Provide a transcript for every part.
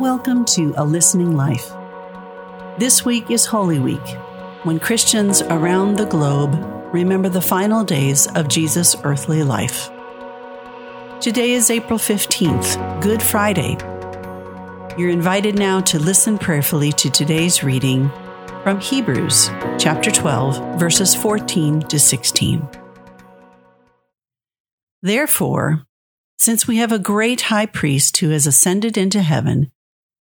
Welcome to A Listening Life. This week is Holy Week, when Christians around the globe remember the final days of Jesus' earthly life. Today is April 15th, Good Friday. You're invited now to listen prayerfully to today's reading from Hebrews chapter 12, verses 14 to 16. Therefore, since we have a great high priest who has ascended into heaven,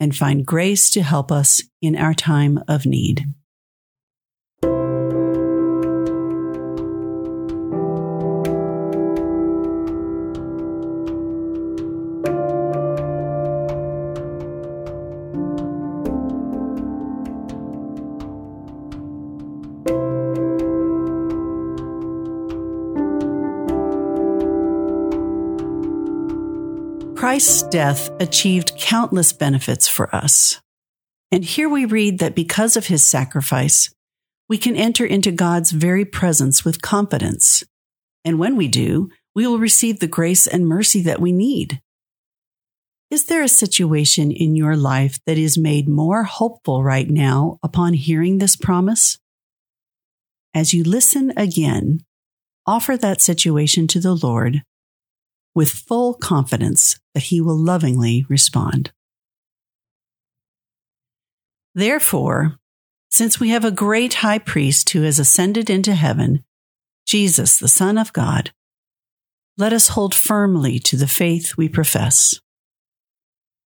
and find grace to help us in our time of need. Christ's death achieved countless benefits for us. And here we read that because of his sacrifice, we can enter into God's very presence with confidence. And when we do, we will receive the grace and mercy that we need. Is there a situation in your life that is made more hopeful right now upon hearing this promise? As you listen again, offer that situation to the Lord with full confidence that he will lovingly respond. Therefore, since we have a great high priest who has ascended into heaven, Jesus, the Son of God, let us hold firmly to the faith we profess.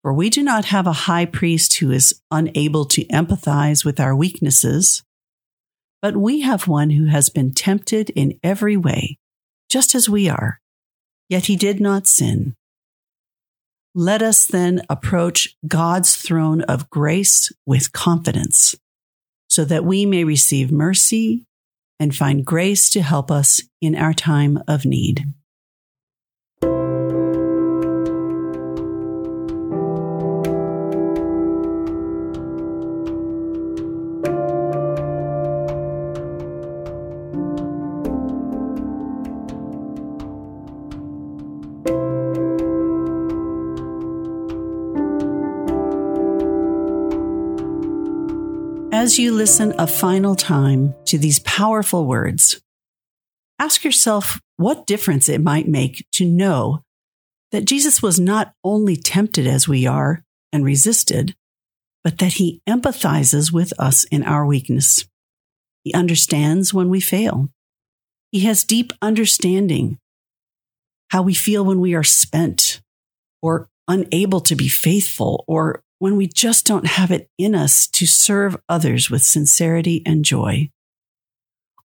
For we do not have a high priest who is unable to empathize with our weaknesses, but we have one who has been tempted in every way, just as we are yet he did not sin. Let us then approach God's throne of grace with confidence, so that we may receive mercy and find grace to help us in our time of need. As you listen a final time to these powerful words, ask yourself what difference it might make to know that Jesus was not only tempted as we are and resisted, but that he empathizes with us in our weakness. He understands when we fail. He has deep understanding how we feel when we are spent or unable to be faithful or when we just don't have it in us to serve others with sincerity and joy.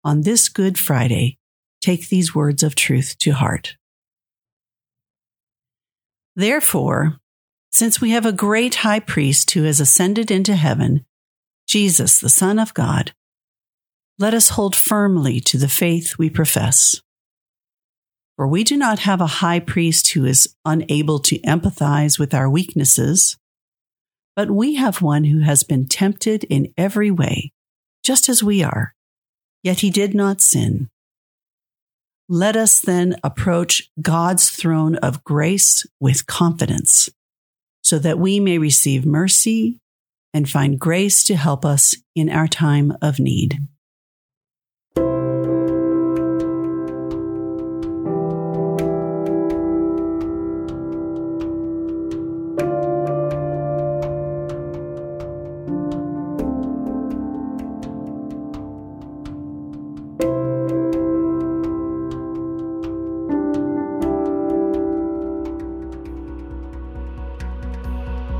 On this Good Friday, take these words of truth to heart. Therefore, since we have a great high priest who has ascended into heaven, Jesus, the Son of God, let us hold firmly to the faith we profess. For we do not have a high priest who is unable to empathize with our weaknesses but we have one who has been tempted in every way, just as we are, yet he did not sin. Let us then approach God's throne of grace with confidence, so that we may receive mercy and find grace to help us in our time of need.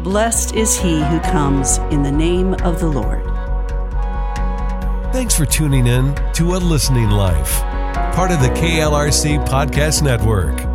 Blessed is he who comes in the name of the Lord. Thanks for tuning in to A Listening Life, part of the KLRC Podcast Network.